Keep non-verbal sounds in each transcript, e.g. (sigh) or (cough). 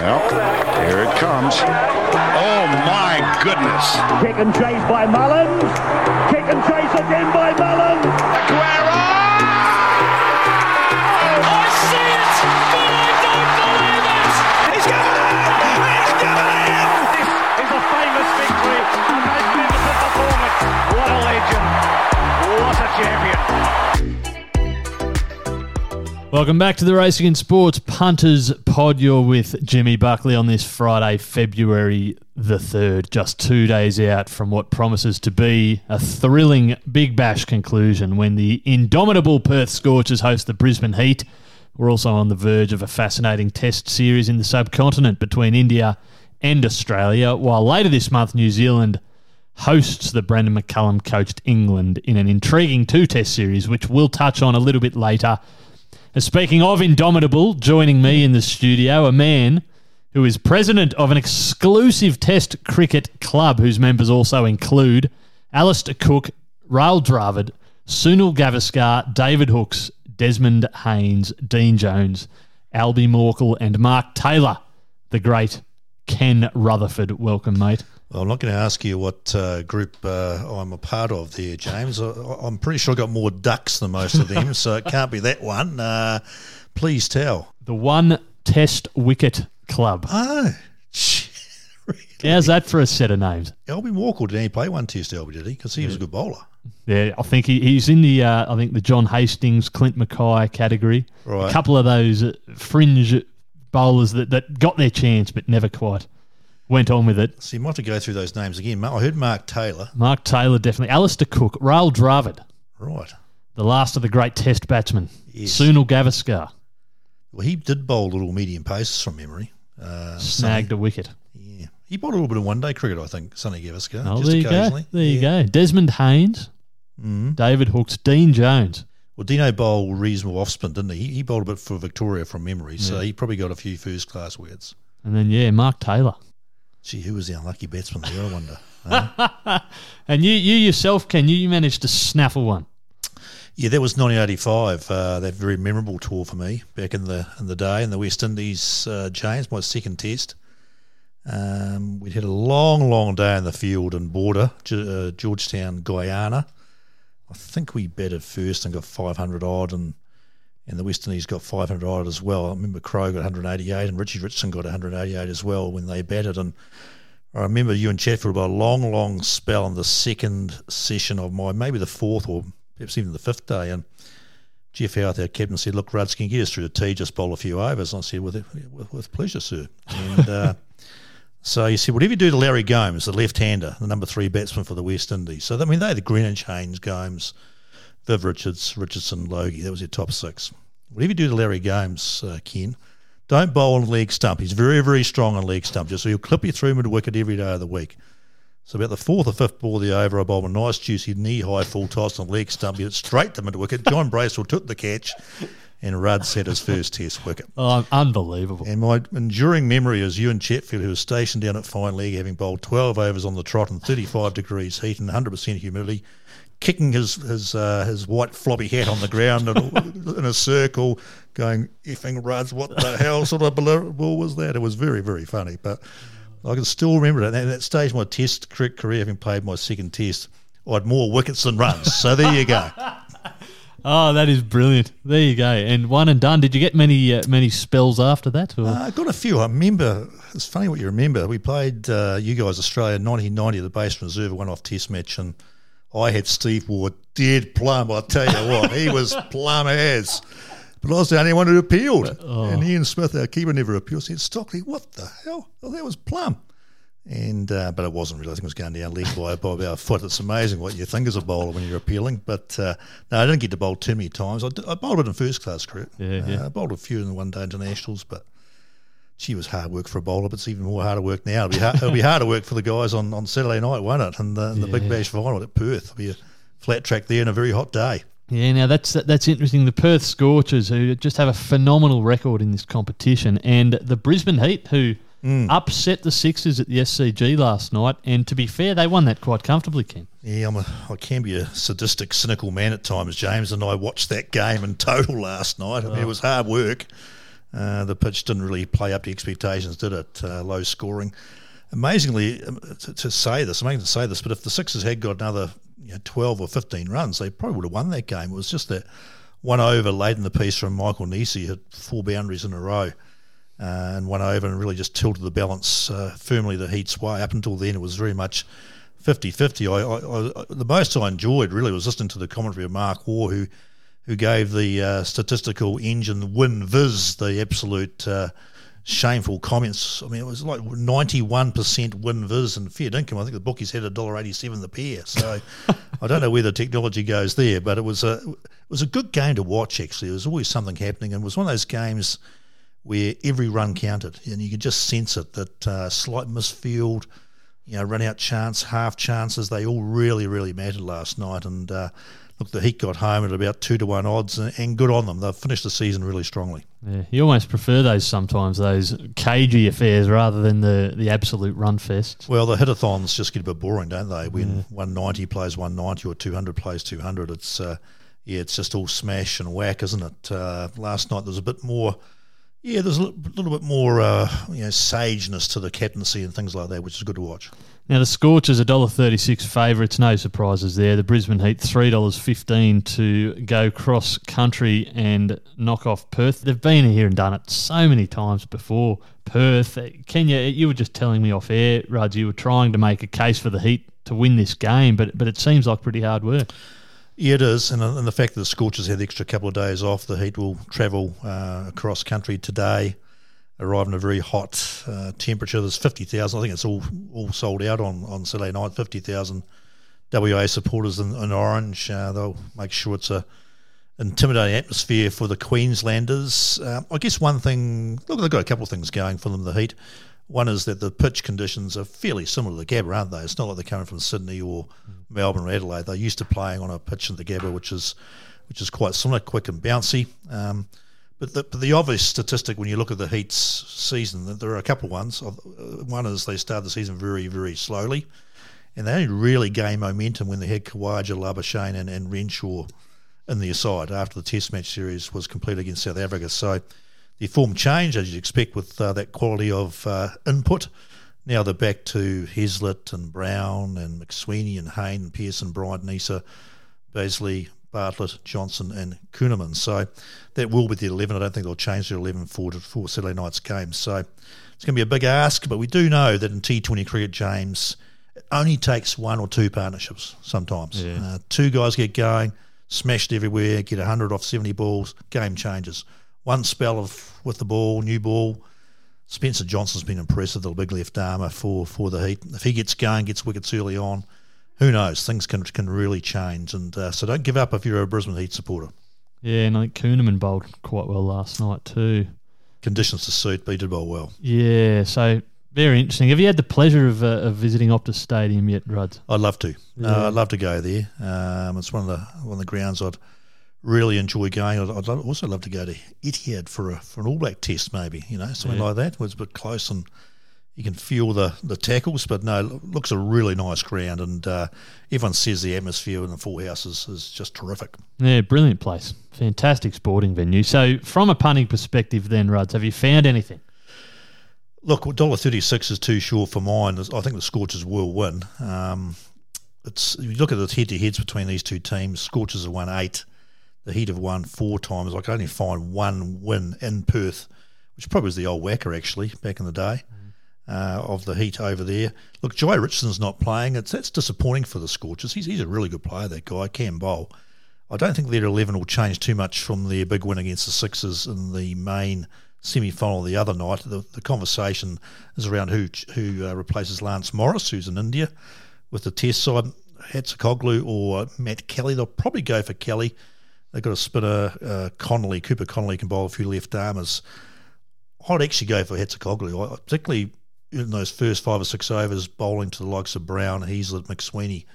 Now, here it comes. Oh my goodness. Kick and chase by Mullins. Kick and chase again by Mullins. Welcome back to the Racing and Sports Punters Pod. You're with Jimmy Buckley on this Friday, February the 3rd, just two days out from what promises to be a thrilling Big Bash conclusion when the indomitable Perth Scorchers host the Brisbane Heat. We're also on the verge of a fascinating test series in the subcontinent between India and Australia, while later this month, New Zealand hosts the Brendan McCullum coached England in an intriguing two test series, which we'll touch on a little bit later. And speaking of Indomitable, joining me in the studio, a man who is president of an exclusive Test cricket club whose members also include Alistair Cook, Rahul Dravid, Sunil Gavaskar, David Hookes, Desmond Haynes, Dean Jones, Albie Morkel, and Mark Taylor, the great Ken Rutherford. Welcome, mate. Well, I'm not going to ask you what uh, group uh, I'm a part of there, James. I, I'm pretty sure I got more ducks than most of them, so it can't be that one. Uh, please tell. The one Test wicket club. Oh, really? How's that for a set of names? Albie Walker did he play one test, Albie, did he? Because he was a good bowler. Yeah, I think he, he's in the uh, I think the John Hastings, Clint McKay category. Right. A couple of those fringe bowlers that, that got their chance but never quite went on with it. So you might have to go through those names again. I heard Mark Taylor. Mark Taylor definitely. Alistair Cook, Rahul Dravid, Right. the last of the great Test batsmen. Yes. Sunil Gavaskar Well, he did bowl little medium paces from memory. Uh, snagged a wicket. Yeah. He bowled a little bit of one day cricket, I think, Sonny Gavaskar. Oh, just there you go. occasionally. There you Yeah. go. Desmond Haynes, Mhm. David Hookes, Dean Jones. Well, Dino bowled reasonable off spin, didn't he? He, he bowled a bit for Victoria from memory, so he probably got a few first class wickets. And then, yeah, Mark Taylor. Gee, who was the unlucky batsman there, I wonder? (laughs) Huh? And you, you yourself, Ken, you, you managed to snaffle one. yeah, that was 1985. Uh, that very memorable tour for me back in the in the day in the West Indies. Uh, James, my second test. Um, we'd had a long, long day in the field in Bourda, Ge- uh, Georgetown, Guyana. I think we batted first and got 500 odd, and and the West Indies got 500 odd as well. I remember Crowe got 188, and Richie Richardson got 188 as well when they batted. And I remember Ewen Chatfield about a long, long spell in the second session of my maybe the fourth or perhaps even the fifth day, and. Geoff Howarth, our captain, said, "Look, Ruds, can you get us through the tee? Just bowl a few overs." And I said, "With with, with pleasure, sir." And uh, (laughs) so he said, "Whatever you do to Larry Gomes, the left-hander, the number three batsman for the West Indies." So I mean, they had the Greenidge, Haynes, Gomes, Viv Richards, Richardson, Logie. That was your top six. Whatever you do to Larry Gomes, uh, Ken, don't bowl on leg stump. He's very, very strong on leg stump. Just so he'll clip you through mid wicket every day of the week. So about the fourth or fifth ball of the over, I bowled a nice juicy knee high full toss on leg stump, hit it straight to mid wicket. John Bracewell took the catch, and Rudd set his first Test wicket. (laughs) Oh, unbelievable. And my enduring memory is Ewen Chatfield, who was stationed down at fine leg, having bowled 12 overs on the trot in 35 degrees heat and 100% humidity, kicking his his uh, his white floppy hat on the ground in, (laughs) in a circle, going, effing Ruds, what the hell sort of ball was that? It was very, very funny. But I can still remember it. At that stage, of my Test cricket career, having played my second Test, I had more wickets than runs. So there you go. (laughs) Oh, that is brilliant. There you go. And one and done. Did you get many uh, many spells after that? Uh, I got a few. I remember. It's funny what you remember. We played uh, you guys Australia in 1990 at the Basin Reserve, a one-off Test match, and I had Steve Waugh dead plumb. I tell you what, he was (laughs) plumb as. But I was the only one who appealed, and Ian Smith, our keeper, never appealed. Said Stockley, what the hell? Well, that was plumb. And uh, but it wasn't really. I think it was going down leg by, by about a foot. It's amazing what you think as a bowler when you're appealing. But uh, no, I didn't get to bowl too many times. I, did, I bowled it in first class cricket. Yeah, uh, yeah. I bowled a few in the one day internationals, but it was hard work for a bowler. But it's even more harder work now. It'll be, hard, it'll be harder work for the guys on, on Saturday night, won't it? And the, the Big Bash final at Perth. It'll be a flat track there and a very hot day. Yeah, now that's that's interesting. The Perth Scorchers, who just have a phenomenal record in this competition, and the Brisbane Heat, who mm. upset the Sixers at the SCG last night. And to be fair, they won that quite comfortably, Ken. Yeah, I'm a, I can be a sadistic, cynical man at times, James, and I watched that game in total last night. I mean, it oh. was hard work. Uh, the pitch didn't really play up to expectations, did it? Uh, low scoring. Amazingly, um, to, to, say this, amazing to say this, but if the Sixers had got another you know, 12 or 15 runs, they probably would have won that game. It was just that one over late in the piece from Michael Neser had four boundaries in a row. Uh, and one over and really just tilted the balance uh, firmly the Heat's way. Up until then, it was very much 50 50. I, I, I, the most I enjoyed really was listening to the commentary of Mark Waugh, who who gave the uh, statistical engine WinViz the absolute uh, shameful comments. I mean, it was like 91% WinViz and fair income. I think the bookies had $1.87 the pair. So I don't know where the technology goes there, but it was a it was a good game to watch, actually. There was always something happening, and it was one of those games where every run counted, and you could just sense it that uh, slight misfield, you know, run out chance, half chances, they all really, really mattered last night. And uh, look, the Heat got home at about two to one odds, and, and good on them. They've finished the season really strongly. Yeah, you almost prefer those sometimes, those cagey affairs, rather than the, the absolute run fest. Well, the hitathons just get a bit boring, don't they? When yeah. 190 plays 190 or 200 plays 200, it's uh, yeah, it's just all smash and whack, isn't it? Uh, last night there was a bit more yeah, there's a little bit more uh, you know sageness to the captaincy and things like that, which is good to watch. Now the Scorchers a dollar thirty six favourites, no surprises there. The Brisbane Heat three dollars fifteen to go cross country and knock off Perth. They've been here and done it so many times before. Perth, Kenya, you were just telling me off air, Raj, you were trying to make a case for the Heat to win this game, but but it seems like pretty hard work. Yeah, it is, and, and the fact that the Scorchers had the extra couple of days off, the Heat will travel uh, across country today, arrive in a very hot uh, temperature. There's 50,000, I think it's all all sold out on, on Saturday night, 50,000 WA supporters in, in Orange. Uh, they'll make sure it's a intimidating atmosphere for the Queenslanders. Uh, I guess one thing, look, they've got a couple of things going for them, the Heat. One is that the pitch conditions are fairly similar to the Gabba, aren't they? It's not like they're coming from Sydney or Melbourne or Adelaide. They're used to playing on a pitch in the Gabba, which is which is quite similar, quick and bouncy. Um, but, the, but the obvious statistic when you look at the Heat's season, that there are a couple of ones. Uh, one is they started the season very, very slowly, and they only really gained momentum when they had Khawaja, Labuschagne, and, and Renshaw in their side after the Test match series was completed against South Africa. So the form changed, as you'd expect, with uh, that quality of uh, input. Now they're back to Heazlett and Brown and McSweeney and Hayne and Peirson, Bryant, Neser, Bazley, Bartlett, Johnson, and Kuhnemann. So that will be the 11. I don't think they'll change their 11 for, for Saturday night's game. So it's going to be a big ask, but we do know that in T20 cricket, James, it only takes one or two partnerships sometimes. Yeah. Uh, two guys get going, smashed everywhere, get 100 off 70 balls, game changes one spell of with the ball, new ball. Spencer Johnson's been impressive, the big left armour for, for the Heat. If he gets going, gets wickets early on, who knows? Things can can really change. And uh, so don't give up if you're a Brisbane Heat supporter. Yeah, and I think Kuhnemann bowled quite well last night too. Conditions to suit, but he did bowl well. Yeah, so very interesting. Have you had the pleasure of, uh, of visiting Optus Stadium yet, Rudd? I'd love to. Yeah. Uh, I'd love to go there. Um, it's one of the one of the grounds I'd really enjoy going. I'd, I'd also love to go to Etihad for a for an All Black test, maybe you know something yeah. like that. It's a bit close and you can feel the, the tackles. But no, looks a really nice ground, and uh, everyone says the atmosphere in the full house is, is just terrific. Yeah, brilliant place, fantastic sporting venue. So, from a punting perspective, then Ruds, have you found anything? Look, dollar thirty six is too short for mine. I think the Scorchers will win. Um, it's if you look at the head to heads between these two teams, Scorchers have won eight the Heat have won four times. I can only find one win in Perth, which probably was the old WACA actually back in the day. Uh, of the Heat over there. Look, Jhye Richardson's not playing. It's that's disappointing for the Scorchers. He's, he's a really good player, that guy, can bowl. I don't think their 11 will change too much from their big win against the Sixers in the main semi final the other night. The, the conversation is around who who uh, replaces Lance Morris, who's in India, with the test side, Hatzoglou or Matt Kelly. They'll probably go for Kelly. They've got a spinner, uh, Connolly. Cooper Connolly can bowl a few left armers. I'd actually go for Hatzoglou, particularly in those first five or six overs, bowling to the likes of Brown, Heazlett, McSweeney.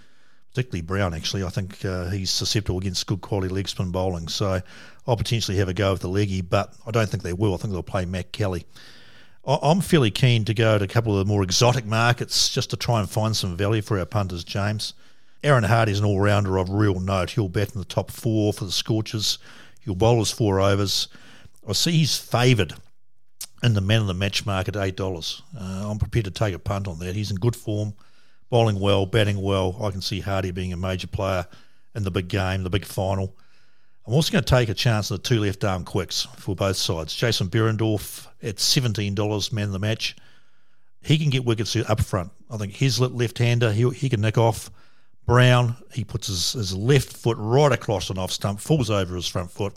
Particularly Brown, actually. I think uh, he's susceptible against good quality leg spin bowling. So I'll potentially have a go with the leggy, but I don't think they will. I think they'll play Matt Kelly. I'm fairly keen to go to a couple of the more exotic markets just to try and find some value for our punters, James. Aaron Hardy's an all rounder of real note. He'll bat in the top four for the Scorchers. He'll bowl his four overs. I see he's favoured in the man of the match market, eight dollars. Uh, I'm prepared to take a punt on that. He's in good form, bowling well, batting well. I can see Hardy being a major player in the big game, the big final. I'm also going to take a chance on the two left arm quicks for both sides. Jason Behrendorff at $17, man of the match. He can get wickets up front. I think Heazlett, left hander, he, he can nick off. Brown, he puts his, his left foot right across an off stump, falls over his front foot.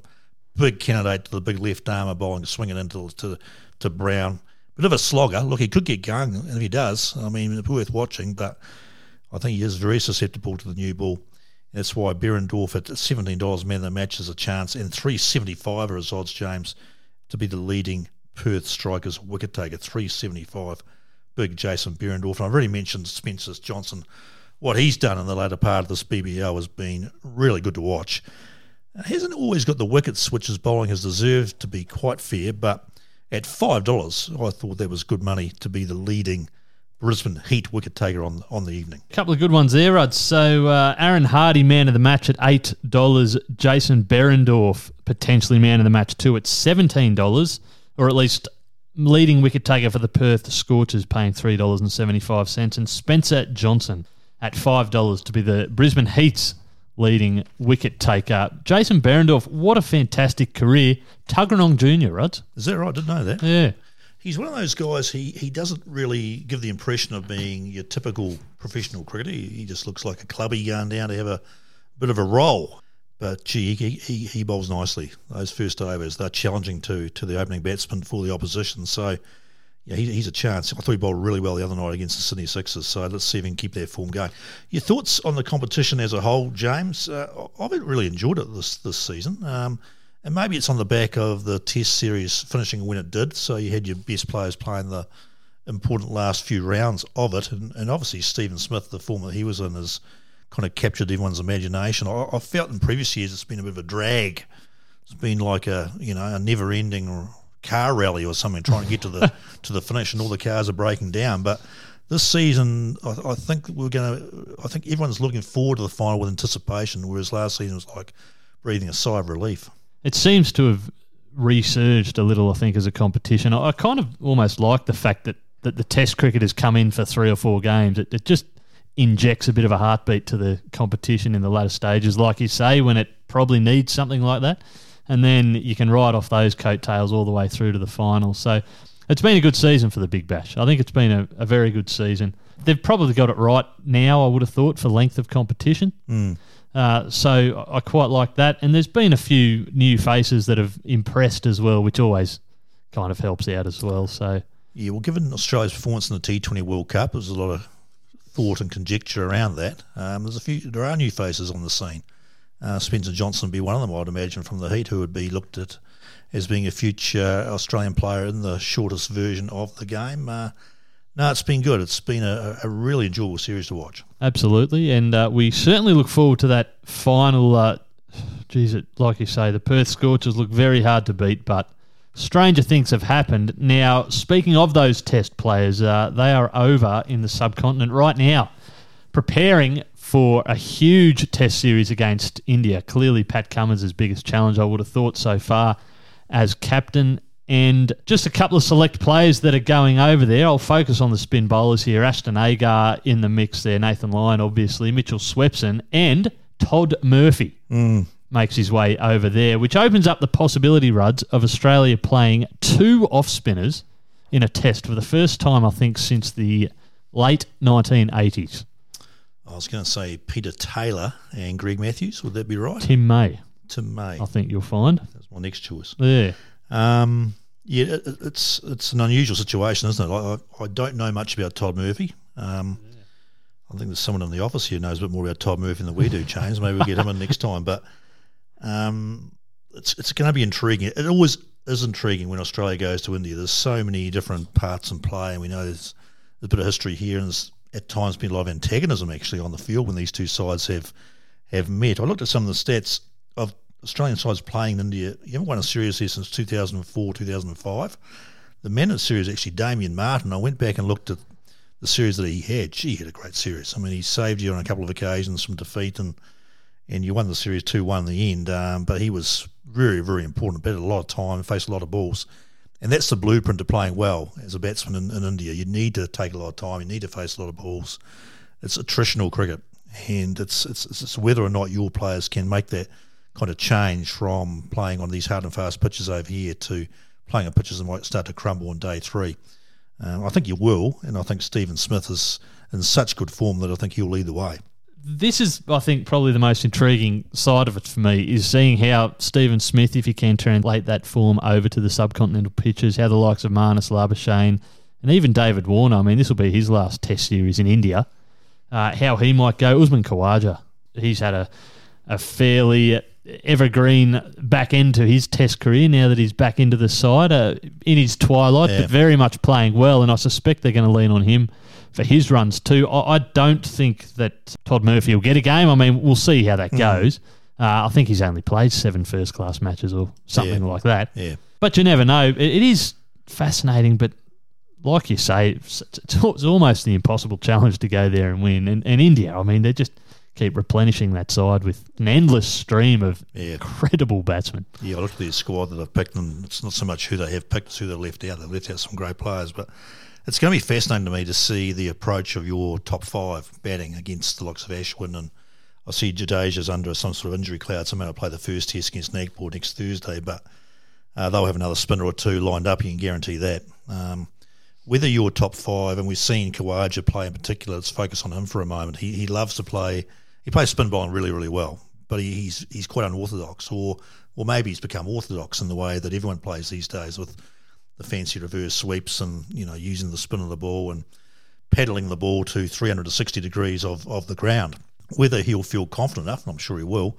Big candidate to the big left arm bowling, swinging into to, to Brown. Bit of a slogger. Look, he could get going, and if he does, I mean, it's worth watching, but I think he is very susceptible to the new ball. That's why Behrendorff at $17 man of the match is a chance, and 375 are his odds, James, to be the leading Perth strikers wicket taker. 375. Big Jason Behrendorff. And I've already mentioned Spencer Johnson. What he's done in the latter part of this BBL has been really good to watch. He hasn't always got the wickets which his bowling has deserved to be quite fair, but at $5, I thought that was good money to be the leading Brisbane Heat wicket taker on on the evening. A couple of good ones there, Rod. So uh, Aaron Hardy, man of the match at eight dollars. Jason Behrendorff, potentially man of the match too, at seventeen dollars, or at least leading wicket taker for the Perth Scorchers, paying three dollars and Spencer Johnson at five dollars to be the Brisbane Heat's leading wicket taker. Jason Behrendorff, what a fantastic career. Tuggeranong Jr., Rod. Is that right? I didn't know that. Yeah. He's one of those guys. He he doesn't really give the impression of being your typical professional cricketer. He, he just looks like a clubby going down to have a bit of a roll. But gee, he, he, he bowls nicely. Those first overs, they're challenging to to the opening batsman for the opposition. So yeah, he, he's a chance. I thought he bowled really well the other night against the Sydney Sixers. So let's see if he can keep that form going. Your thoughts on the competition as a whole, James? Uh, I've really enjoyed it this this season. Um, and maybe it's on the back of the Test series finishing when it did. So you had your best players playing the important last few rounds of it, and, and obviously Stephen Smith, the form that he was in, has kind of captured everyone's imagination. I, I felt in previous years it's been a bit of a drag. It's been like a you know a never-ending car rally or something, trying to get to the (laughs) to the finish, and all the cars are breaking down. But this season, I, I think we're going to. I think everyone's looking forward to the final with anticipation, whereas last season was like breathing a sigh of relief. It seems to have resurged a little, I think, as a competition. I, I kind of almost like the fact that, that the Test cricket has come in for three or four games. It, it just injects a bit of a heartbeat to the competition in the latter stages, like you say, when it probably needs something like that. And then you can ride off those coattails all the way through to the final. So it's been a good season for the Big Bash. I think it's been a, a very good season. They've probably got it right now, I would have thought, for length of competition. Mm. Uh, so I quite like that. And there's been a few new faces that have impressed as well, which always kind of helps out as well. So yeah, well, given Australia's performance in the T20 World Cup, there's a lot of thought and conjecture around that. Um, there's a few, there are new faces on the scene. Uh, Spencer Johnson would be one of them, I'd imagine, from the Heat, who would be looked at as being a future Australian player in the shortest version of the game. Uh, no, it's been good. It's been a, a really enjoyable series to watch. Absolutely, and uh, we certainly look forward to that final. Uh, geez, it, like you say, the Perth Scorchers look very hard to beat, but stranger things have happened. Now, speaking of those Test players, uh, they are over in the subcontinent right now, preparing for a huge Test series against India. Clearly, Pat Cummins' biggest challenge, I would have thought so far, as captain and just a couple of select players that are going over there. I'll focus on the spin bowlers here. Ashton Agar in the mix there. Nathan Lyon, obviously. Mitchell Swepson and Todd Murphy mm. makes his way over there, which opens up the possibility, Ruds, of Australia playing two off spinners in a test for the first time, I think, since the late 1980s. I was going to say Peter Taylor and Greg Matthews. Would that be right? Tim May. Tim May. I think you'll find. That's my next choice. Yeah. Um, yeah, it, it's it's an unusual situation, isn't it? I, I don't know much about Todd Murphy. Um, yeah. I think there's someone in the office here who knows a bit more about Todd Murphy than we do, James. Maybe we'll get him in next time. But um, it's it's going to be intriguing. It always is intriguing when Australia goes to India. There's so many different parts in play, and we know there's, there's a bit of history here, and there's at times been a lot of antagonism actually on the field when these two sides have have met. I looked at some of the stats of Australian sides playing in India. You haven't won a series here since 2004, 2005. The men of series actually Damien Martyn, I went back and looked at the series that he had. Gee, he had a great series. I mean, he saved you on a couple of occasions from defeat and and you won the series 2 1 in the end. Um, but he was very, very important. Bet a lot of time, faced a lot of balls. And that's the blueprint to playing well as a batsman in, in India. You need to take a lot of time. You need to face a lot of balls. It's attritional cricket, and it's it's, it's whether or not your players can make that kind of change from playing on these hard and fast pitches over here to playing on pitches that might start to crumble on day three. Um, I think you will, and I think Stephen Smith is in such good form that I think he'll lead the way. This is, I think, probably the most intriguing side of it for me is seeing how Stephen Smith, if he can translate that form over to the subcontinental pitches, how the likes of Marnus Labuschagne and even David Warner, I mean, this will be his last Test series in India, uh, how he might go. Usman Khawaja, he's had a, a fairly evergreen back end to his Test career now that he's back into the side uh, in his twilight, Yeah. but very much playing well. And I suspect they're going to lean on him for his runs too. I, I don't think that Todd Murphy will get a game. I mean, we'll see how that goes. Uh, I think he's only played seven first class matches or something Yeah. like that. Yeah. But you never know. It, it is fascinating, but like you say, it's, it's it's almost the impossible challenge to go there and win. And, and India, I mean, they just keep replenishing that side with an endless stream of Yeah. incredible batsmen. Yeah, I looked at their squad that I've picked, and it's not so much who they have picked, it's who they've left out. They've left out some great players, but it's going to be fascinating to me to see the approach of your top five batting against the likes of Ashwin. And I see Jadeja's under some sort of injury cloud, so maybe I'll play the first test against Nagpur next Thursday, but uh, they'll have another spinner or two lined up, you can guarantee that. Um, whether you're top five, and we've seen Khawaja play in particular, let's focus on him for a moment. He, he loves to play, he plays spin bowling really, really well, but he, he's he's quite unorthodox, or or maybe he's become orthodox in the way that everyone plays these days with the fancy reverse sweeps and you know using the spin of the ball and paddling the ball to 360 degrees of, of the ground. Whether he'll feel confident enough, and I'm sure he will,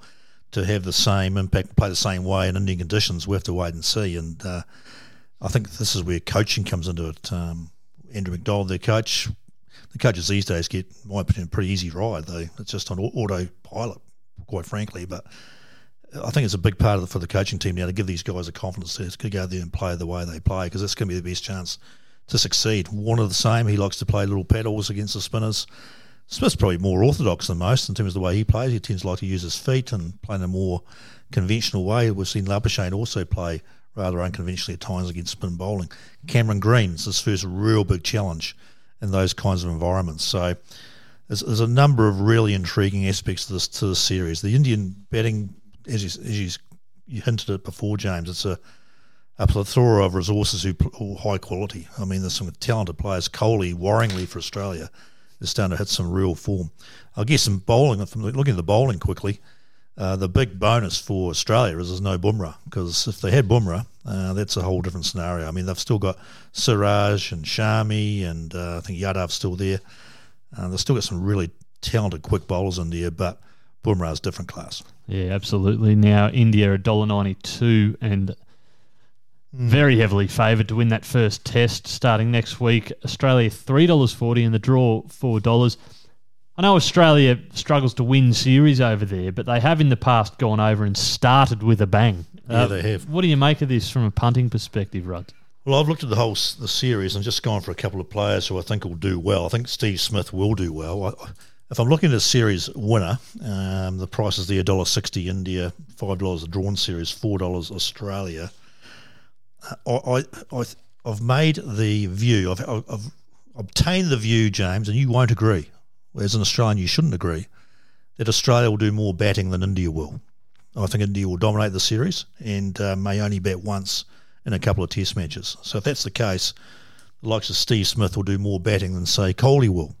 to have the same impact, play the same way in Indian conditions, we have to wait and see. And uh, I think this is where coaching comes into it. Um, Andrew McDonald, their coach, the coaches these days get, my opinion, a pretty easy ride. Though it's just on autopilot, quite frankly. But I think it's a big part of the, for the coaching team now to give these guys the confidence to, go there and play the way they play because that's going to be the best chance to succeed. One of the same, he likes to play little paddles against the spinners. Smith's probably more orthodox than most in terms of the way he plays. He tends to like to use his feet and play in a more conventional way. We've seen Labuschagne also play rather unconventionally at times against spin bowling. Cameron Green's his first real big challenge in those kinds of environments. So there's, there's a number of really intriguing aspects to this to this series. The Indian batting, as you, as you, hinted at before, James, it's a a plethora of resources who high quality. I mean, there's some talented players. Kohli, worryingly for Australia, is starting to hit some real form. I guess in bowling, from looking at the bowling quickly, uh, the big bonus for Australia is there's no Bumrah because if they had Bumrah, uh, that's a whole different scenario. I mean, they've still got Siraj and Shami, and uh, I think Yadav's still there. Uh, they've still got some really talented quick bowlers in there, but Bumrah's different class. Yeah, absolutely. Now India $1.92 and very heavily favoured to win that first test starting next week. Australia $3.40 and the draw $4. I know Australia struggles to win series over there, but they have in the past gone over and started with a bang. Uh, Yeah, they have. What do you make of this from a punting perspective, Rod? Well, I've looked at the whole the series and just gone for a couple of players who I think will do well. I think Steve Smith will do well. I, if I'm looking at a series winner, um, the price is there $1.60 India, $5 a drawn series, $4 Australia. I, I, I, I've made the view, I've, I've obtained the view, James, and you won't agree. As an Australian, you shouldn't agree, that Australia will do more batting than India will. I think India will dominate the series and uh, may only bat once in a couple of test matches. So if that's the case, the likes of Steve Smith will do more batting than, say, Kohli will.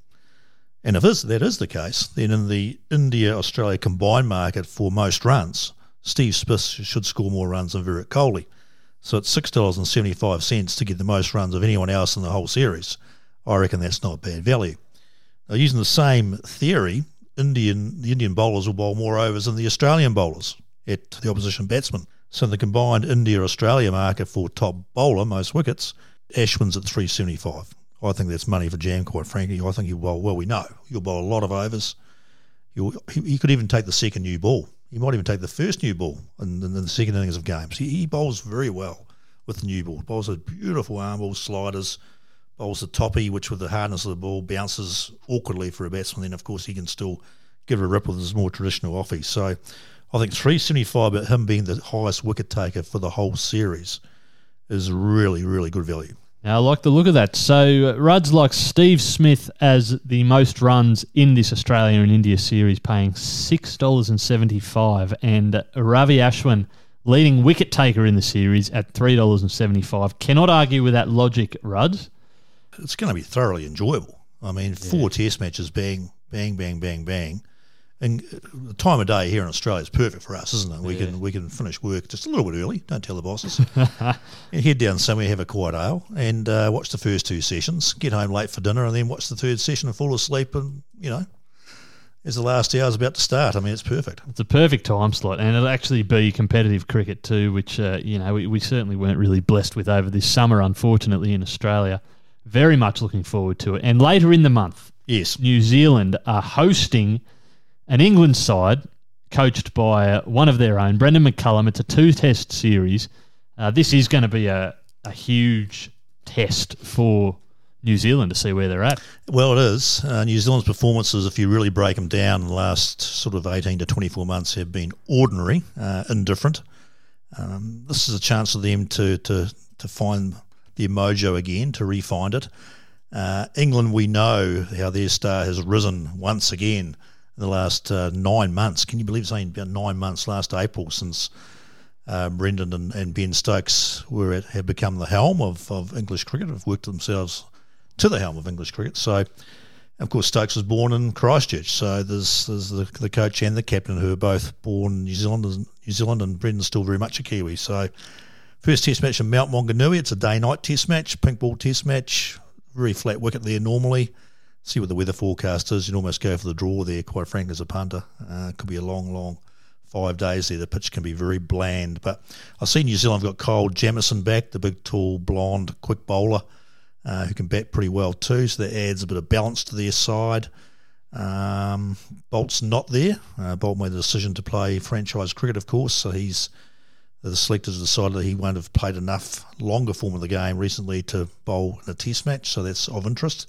And if that is the case, then in the India Australia combined market for most runs, Steve Smith should score more runs than Virat Kohli. So it's $6.75 to get the most runs of anyone else in the whole series, I reckon that's not a bad value. Now, using the same theory, Indian the Indian bowlers will bowl more overs than the Australian bowlers at the opposition batsmen. So in the combined India Australia market for top bowler, most wickets, Ashwin's at 375. I think that's money for Jam, quite frankly. I think he'll bowl, well, we know, he'll bowl a lot of overs. He'll, he, he could even take the second new ball. He might even take the first new ball in, in the second innings of games. He, he bowls very well with the new ball. Bowls a beautiful arm ball, sliders, bowls the toppy, which with the hardness of the ball bounces awkwardly for a batsman. Then, of course, he can still give a rip with his more traditional offie. So I think 375, but him being the highest wicket taker for the whole series, is really, really good value. Now, I like the look of that. So, uh, Rudd's like Steve Smith as the most runs in this Australia and India series, paying $6.75, and Ravi Ashwin, leading wicket taker in the series, at $3.75. Cannot argue with that logic, Rudd. It's going to be thoroughly enjoyable. I mean, four test matches, bang, bang, bang, bang, bang. And uh, the time of day here in Australia is perfect for us, isn't it? We can we can finish work just a little bit early. Don't tell the bosses. (laughs) head down somewhere, have a quiet ale, and uh, watch the first two sessions. Get home late for dinner, and then watch the third session and fall asleep. And you know, as the last hour hour's about to start, I mean, it's perfect. It's a perfect time slot, and it'll actually be competitive cricket too, which uh, you know we, we certainly weren't really blessed with over this summer, unfortunately, in Australia. Very much looking forward to it. And later in the month, Yes, New Zealand are hosting an England side coached by one of their own, Brendan McCullum. It's a two-test series. Uh, this is going to be a, a huge test for New Zealand to see where they're at. Well, it is. Uh, New Zealand's performances, if you really break them down the last sort of 18 to 24 months, have been ordinary, uh, indifferent. Um, this is a chance for them to, to, to find their mojo again, to re-find it. Uh, England, we know how their star has risen once again in the last uh, nine months. Can you believe it's only about nine months last April since uh, Brendan and, and Ben Stokes were at, have become the helm of, of English cricket, have worked themselves to the helm of English cricket. So, of course, Stokes was born in Christchurch. So there's there's the, the coach and the captain who are both born New Zealand. New Zealand, and Brendan's still very much a Kiwi. So, first Test match in Mount Maunganui. It's a day-night Test match, pink ball Test match. Very flat wicket there normally. See what the weather forecast is. You'd almost go for the draw there. Quite frankly, as a punter, uh, could be a long, long five days there. The pitch can be very bland. But I see New Zealand have got Kyle Jamieson back, the big, tall, blonde, quick bowler uh, who can bat pretty well too. So that adds a bit of balance to their side. Um, Boult's not there. Uh, Boult made the decision to play franchise cricket, of course. So he's the selectors decided that he won't have played enough longer form of the game recently to bowl in a test match. So that's of interest.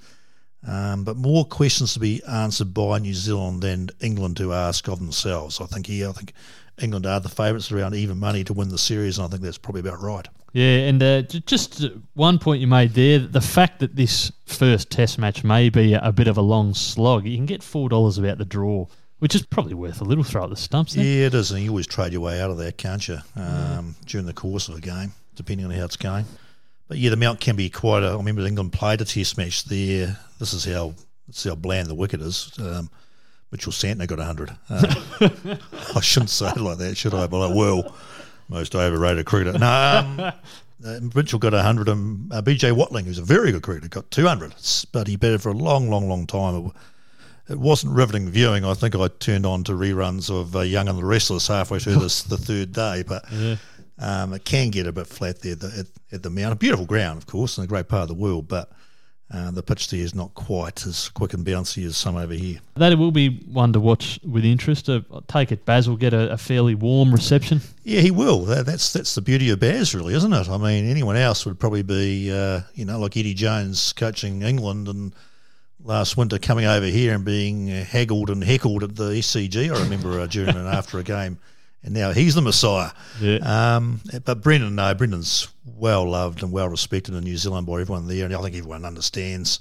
Um, but more questions to be answered by New Zealand than England to ask of themselves. I think here, I think England are the favourites around even money to win the series, and I think that's probably about right. Yeah, and uh, j- just one point you made there the fact that this first test match may be a, bit of a long slog, you can get $4 about the draw, which is probably worth a little throw at the stumps. There. Yeah, it is, and you always trade your way out of that, can't you? Um, During the course of a game, depending on how it's going. But yeah, the mount can be quite. A, I remember England played a Test match there. This is how this is how bland the wicket is. Um, Mitchell Santner got hundred. Uh, (laughs) I shouldn't say it like that, should I? But I will. Most overrated cricketer. No, um, (laughs) uh, Mitchell got 100 and uh, BJ Watling, who's a very good cricketer, got 200. But he batted for a long, long, long time. It, it wasn't riveting viewing. I think I turned on to reruns of uh, Young and the Restless halfway through this, the third day. But um, it can get a bit flat there at the, at, at the Mount. A beautiful ground, of course, and a great part of the world. But uh, the pitch there is not quite as quick and bouncy as some over here. That will be one to watch with interest. Uh, I take it Baz will get a, a fairly warm reception. Yeah, he will. That, that's that's the beauty of Baz, really, isn't it? I mean, anyone else would probably be, uh, you know, like Eddie Jones coaching England and last winter coming over here and being haggled and heckled at the SCG. I remember uh, during and after a game, (laughs) and now he's the messiah. Yeah. Um, but Brendan, no, Brendan's well loved and well respected in New Zealand by everyone there, and I think everyone understands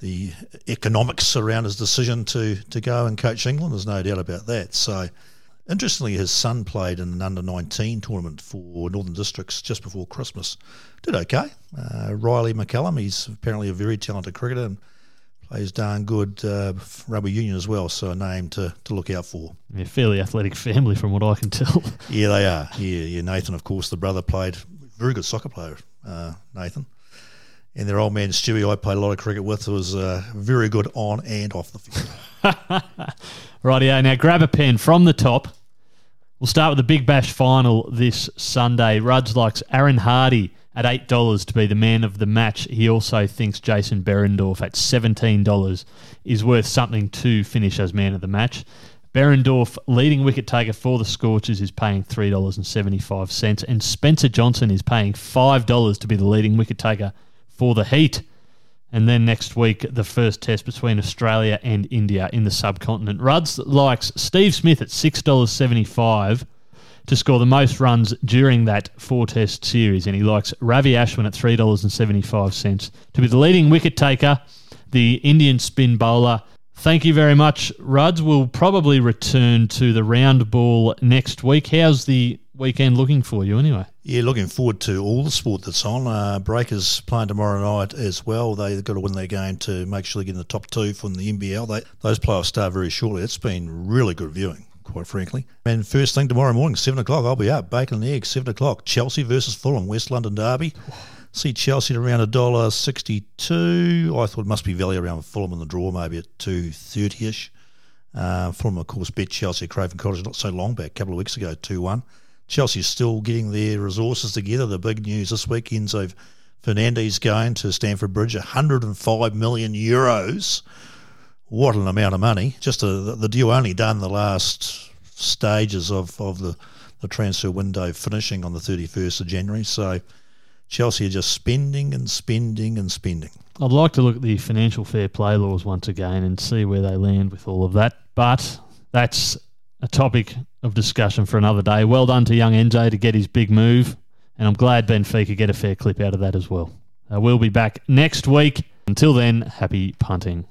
the economics around his decision to to go and coach England. There's no doubt about that. So. Interestingly, his son played in an under 19 tournament for Northern Districts just before Christmas. Did okay. Uh, Riley McCullum, he's apparently a very talented cricketer and plays darn good uh, rugby union as well, so a name to, to look out for. Yeah, fairly athletic family from what I can tell. (laughs) Yeah, they are. Yeah, yeah. Nathan, of course, the brother played very good soccer player. Uh, Nathan, and their old man Stewie, I played a lot of cricket with, was uh, very good on and off the field. (laughs) Rightio, now grab a pen from the top. We'll start with the Big Bash final this Sunday. Rudge likes Aaron Hardy at $8 to be the man of the match. He also thinks Jason Behrendorff at $17 is worth something to finish as man of the match. Behrendorff, leading wicket taker for the Scorchers, is paying $3.75, and Spencer Johnson is paying $5 to be the leading wicket taker for the Heat. And then next week, the first test between Australia and India in the subcontinent. Ruds likes Steve Smith at $6.75 to score the most runs during that four test series. And he likes Ravi Ashwin at $3.75 to be the leading wicket taker, the Indian spin bowler. Thank you very much, Ruds. We'll probably return to the round ball next week. How's the weekend looking for you anyway? Yeah, looking forward to all the sport that's on. Uh, Breakers playing tomorrow night as well. They've got to win their game to make sure they get in the top two from the NBL. They, those playoffs start very shortly. It's been really good viewing, quite frankly. And first thing tomorrow morning, 7 o'clock, I'll be up. Bacon and eggs, 7 o'clock. Chelsea versus Fulham, West London Derby. See Chelsea at around a dollar sixty-two. I thought it must be value around Fulham in the draw, maybe at two thirty-ish. Uh, Fulham, of course, beat Chelsea at Craven Cottage not so long back, a couple of weeks ago, two one. Chelsea's still getting their resources together. The big news this weekend of Fernandes going to Stamford Bridge, 105 million euros. What an amount of money! Just a, the deal only done the last stages of, of the, the transfer window finishing on the 31st of January. So Chelsea are just spending and spending and spending. I'd like to look at the financial fair play laws once again and see where they land with all of that. But that's a topic of discussion for another day. Well done to young NJ to get his big move. And I'm glad Benfica get a fair clip out of that as well. Uh, we'll be back next week. Until then, happy punting.